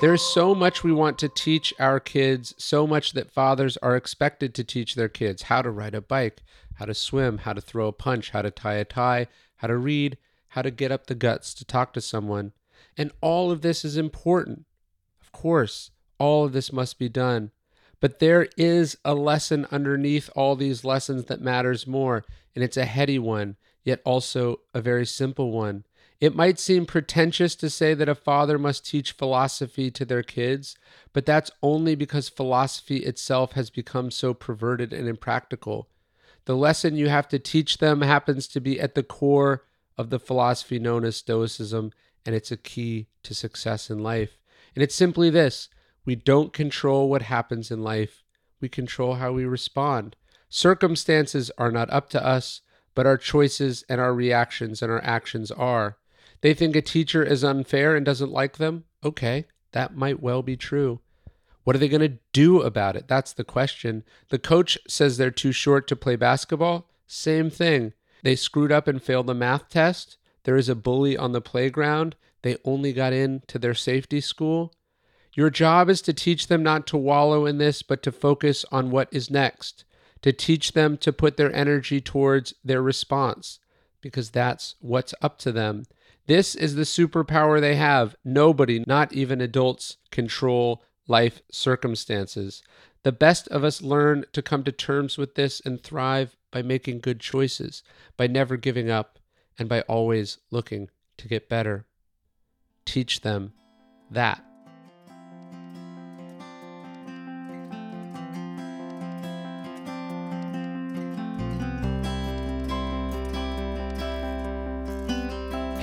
There's so much we want to teach our kids, so much that fathers are expected to teach their kids how to ride a bike, how to swim, how to throw a punch, how to tie a tie, how to read, how to get up the guts to talk to someone. And all of this is important. Of course, all of this must be done. But there is a lesson underneath all these lessons that matters more, and it's a heady one, yet also a very simple one. It might seem pretentious to say that a father must teach philosophy to their kids, but that's only because philosophy itself has become so perverted and impractical. The lesson you have to teach them happens to be at the core of the philosophy known as Stoicism, and it's a key to success in life. And it's simply this we don't control what happens in life, we control how we respond. Circumstances are not up to us, but our choices and our reactions and our actions are. They think a teacher is unfair and doesn't like them? Okay, that might well be true. What are they going to do about it? That's the question. The coach says they're too short to play basketball? Same thing. They screwed up and failed the math test? There is a bully on the playground? They only got in to their safety school? Your job is to teach them not to wallow in this, but to focus on what is next, to teach them to put their energy towards their response, because that's what's up to them. This is the superpower they have. Nobody, not even adults, control life circumstances. The best of us learn to come to terms with this and thrive by making good choices, by never giving up, and by always looking to get better. Teach them that.